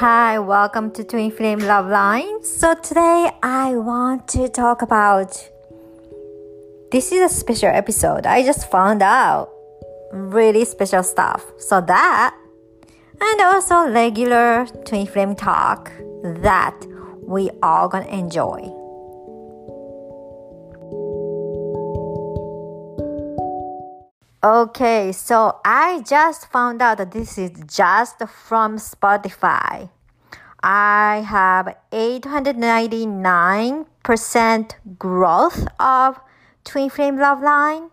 Hi, welcome to Twin Flame Love Line. So today I want to talk about this is a special episode. I just found out really special stuff. So that and also regular Twin Flame talk that we all gonna enjoy. Okay, so I just found out that this is just from Spotify. I have 899% growth of Twin Flame Love Line,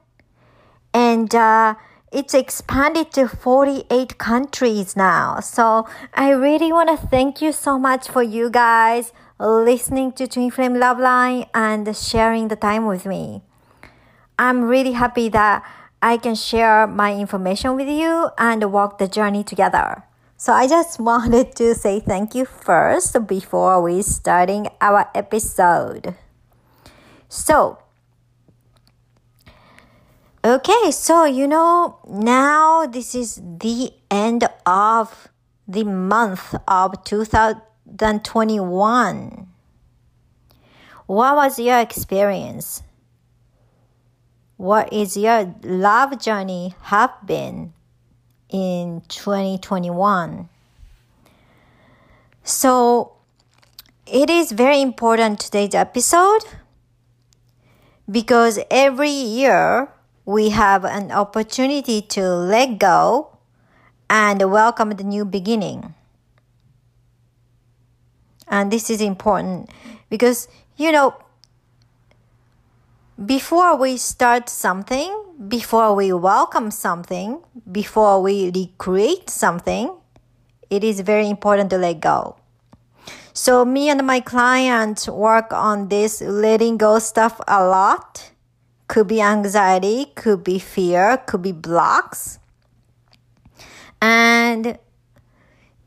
and uh, it's expanded to 48 countries now. So I really want to thank you so much for you guys listening to Twin Flame Love Line and sharing the time with me. I'm really happy that I can share my information with you and walk the journey together. So I just wanted to say thank you first before we starting our episode. So, okay, so you know, now this is the end of the month of 2021. What was your experience? what is your love journey have been in 2021 so it is very important today's episode because every year we have an opportunity to let go and welcome the new beginning. And this is important because you know before we start something, before we welcome something, before we recreate something, it is very important to let go. So me and my clients work on this letting go stuff a lot. Could be anxiety, could be fear, could be blocks. And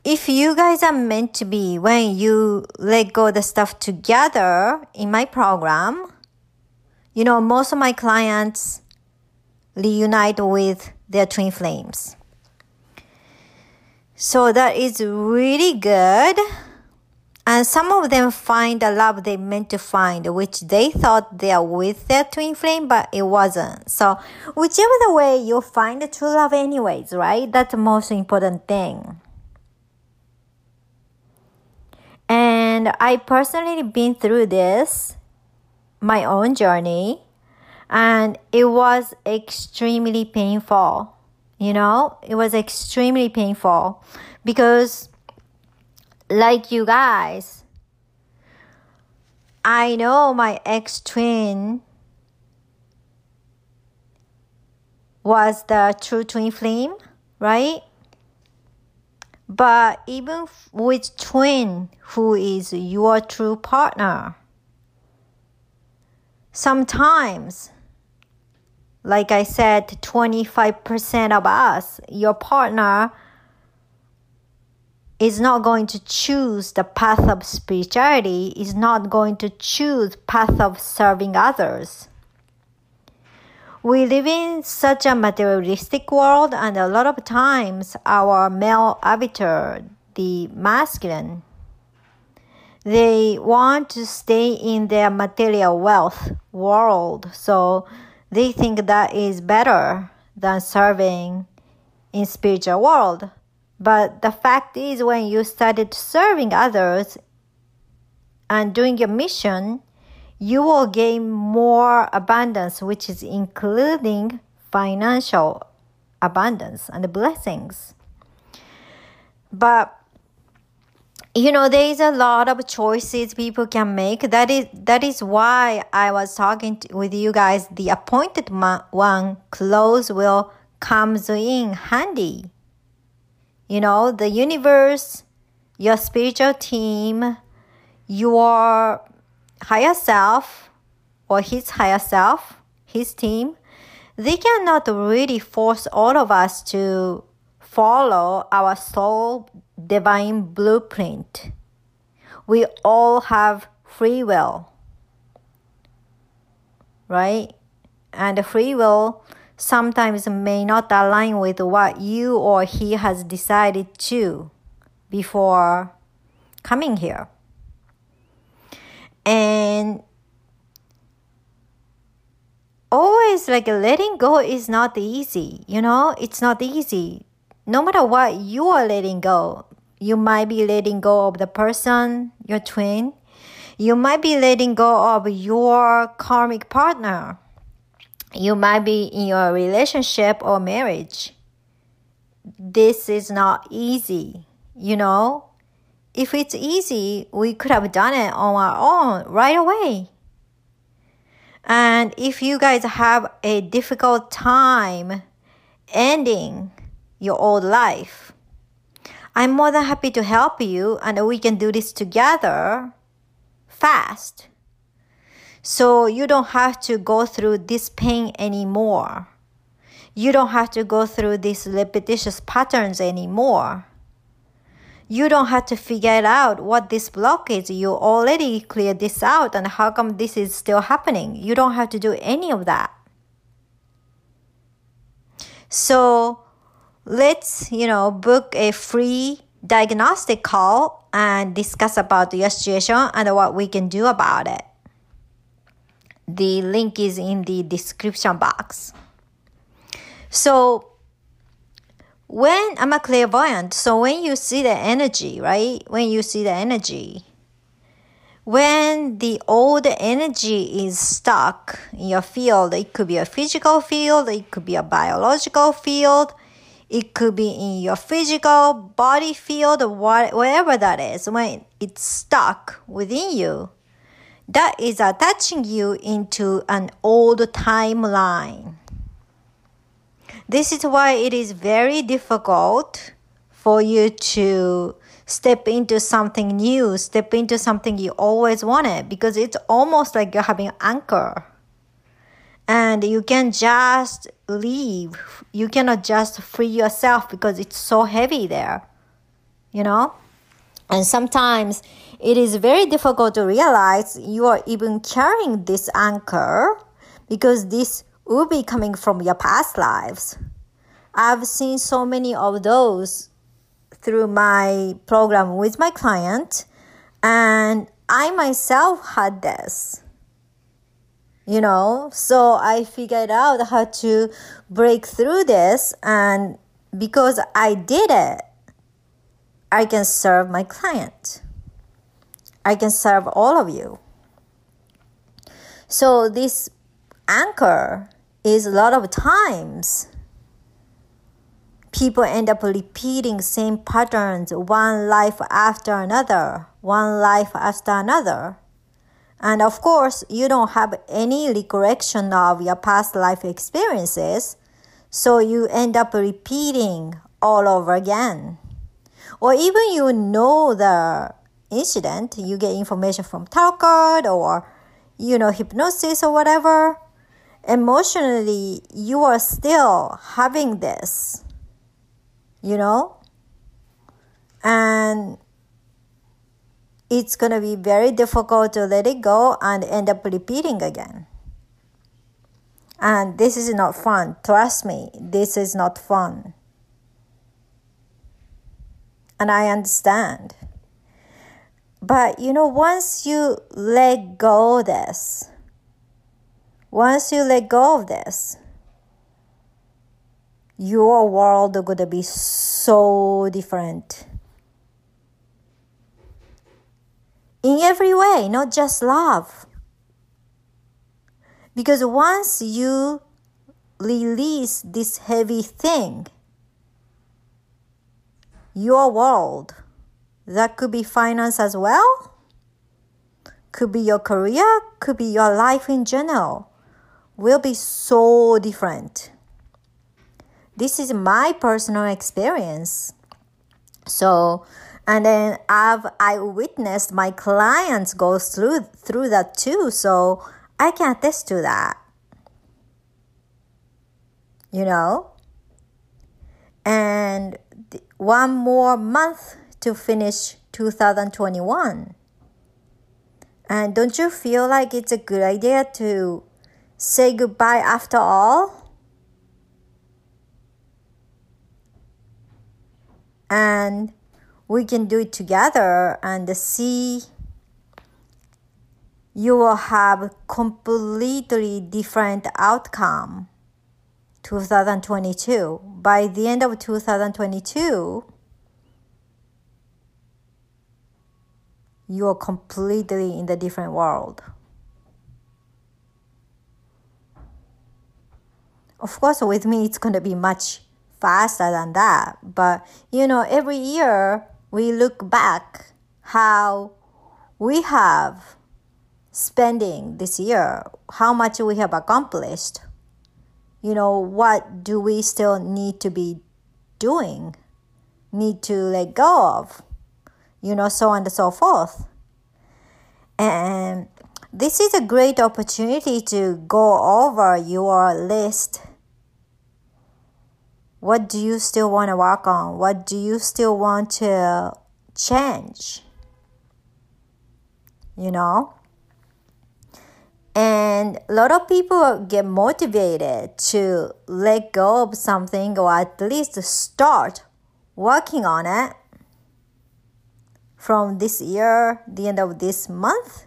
if you guys are meant to be when you let go the stuff together in my program, you know, most of my clients reunite with their twin flames. So that is really good. And some of them find the love they meant to find, which they thought they are with their twin flame, but it wasn't. So whichever the way you find the true love anyways, right? That's the most important thing. And I personally been through this my own journey and it was extremely painful you know? It was extremely painful because like you guys i know my ex twin was the true twin flame right? But even with twin who is your true partner Sometimes, like I said, 25% of us, your partner is not going to choose the path of spirituality, is not going to choose path of serving others. We live in such a materialistic world and a lot of times our male avatar, the masculine, they want to stay in their material wealth world. So they think that is better than serving in spiritual world. But the fact is when you started serving others and doing your mission, you will gain more abundance, which is including financial abundance and blessings. But you know there is a lot of choices people can make. That is that is why i was talking to, with you guys. The appointed one close will comes in handy. You know the universe your spiritual team your higher self or his higher self his team they cannot really force all of us to follow our soul divine blueprint. We all have free will, right? And free will sometimes may not align with what you or he has decided to before coming here. And always like letting go is not easy, you know, it's not easy. No matter what you are letting go, you might be letting go of the person, your twin. You might be letting go of your karmic partner. You might be in your relationship or marriage. This is not easy, you know. If it's easy, we could have done it on our own right away. And if you guys have a difficult time ending your old life, I'm more than happy to help you and we can do this together fast. So you don't have to go through this pain anymore. You don't have to go through these repetitious patterns anymore. You don't have to figure out what this block is. You already cleared this out and how come this is still happening. You don't have to do any of that. So let's, you know, book a free diagnostic call and discuss about your situation and what we can do about it. The link is in the description box. So when I'm a clairvoyant, so when you see the energy, right? When you see the energy, when the old energy is stuck in your field, it could be a physical field, it could be a biological field, it could be in your physical body field, whatever that is, when it's stuck within you, that is attaching you into an old timeline. This is why it is very difficult for you to step into something new, step into something you always wanted because it's almost like you're having anchor. And you can just leave. You cannot just free yourself because it's so heavy there. You know? And sometimes it is very difficult to realize you are even carrying this anchor because this will be coming from your past lives. I've seen so many of those through my program with my client, and I myself had this. You know, so I figured out how to break through this, and because I did it, I can serve my client. I can serve all of you. So, this anchor is a lot of times people end up repeating same patterns one life after another one life after another and of course you don't have any recollection of your past life experiences so you end up repeating all over again. Or even you know the incident you get information from tarot card or you know hypnosis or whatever emotionally you are still having this you know? And it's going to be very difficult to let it go and end up repeating again. And this is not fun. Trust me this is not fun. And i understand. But you know once you let go this once you let go of this, your world gonna be so different. In every way, not just love. Because once you release this heavy thing, your world, that could be finance as well, could be your career, could be your life in general will be so different. This is my personal experience. So, and then I've I witnessed my clients go through through that too. So I can attest to that. You know? And one more month to finish 2021. And don't you feel like it's a good idea to say goodbye after all? And we can do it together and see you will have completely different outcome. 2022 by the end of 2022 you are completely in the different world. Of course with me it's going to be much faster than that but you know every year we look back how we have spending this year how much we have accomplished you know what do we still need to be doing need to let go of you know so on and so forth. And this is a great opportunity to go over your list what do you still want to work on? What do you still want to change? You know? And a lot of people get motivated to let go of something or at least start working on it from this year, the end of this month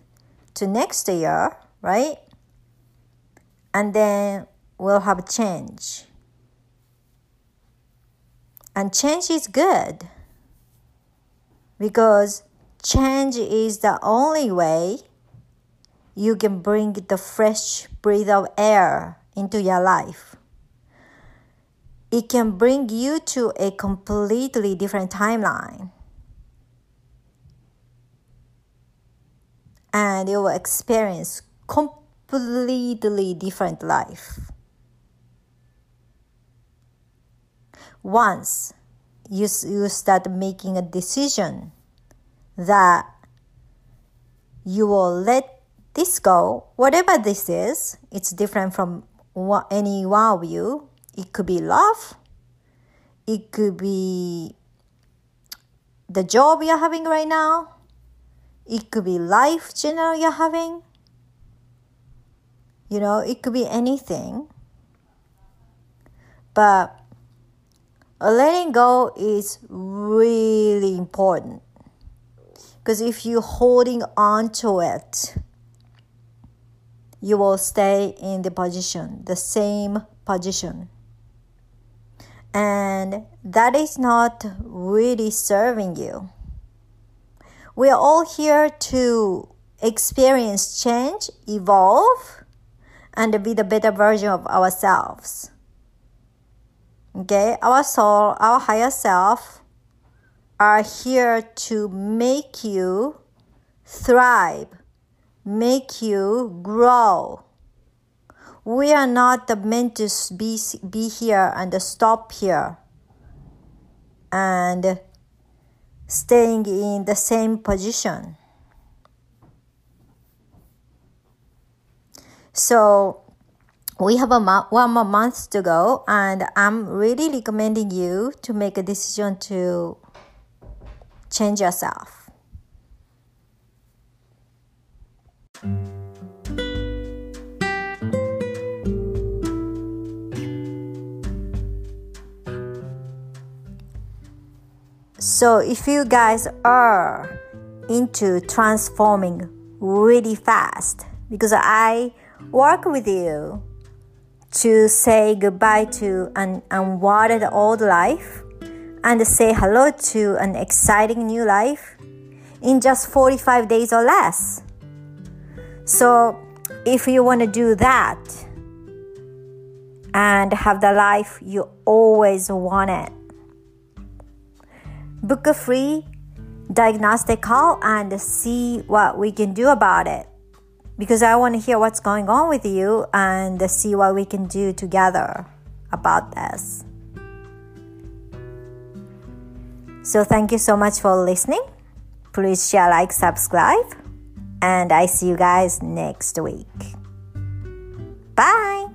to next year, right? And then we'll have a change. And change is good because change is the only way you can bring the fresh breath of air into your life. It can bring you to a completely different timeline. And you will experience completely different life. Once you, you start making a decision that you will let this go, whatever this is, it's different from any one of you. It could be love, it could be the job you're having right now, it could be life general you're having. You know, it could be anything. But letting go is really important because if you're holding on to it you will stay in the position the same position. And that is not really serving you. We are all here to experience change evolve and be the better version of ourselves Okay, our soul, our higher self are here to make you thrive, make you grow. We are not meant to be, be here and stop here and staying in the same position. So, we have a mo- one more month to go and i'm really recommending you to make a decision to change yourself. So if you guys are into transforming really fast because i work with you to say goodbye to an unwanted old life and say hello to an exciting new life in just 45 days or less. So, if you want to do that and have the life you always wanted, book a free diagnostic call and see what we can do about it because I want to hear what's going on with you and see what we can do together about this. So, thank you so much for listening. Please share, like, subscribe, and I see you guys next week. Bye.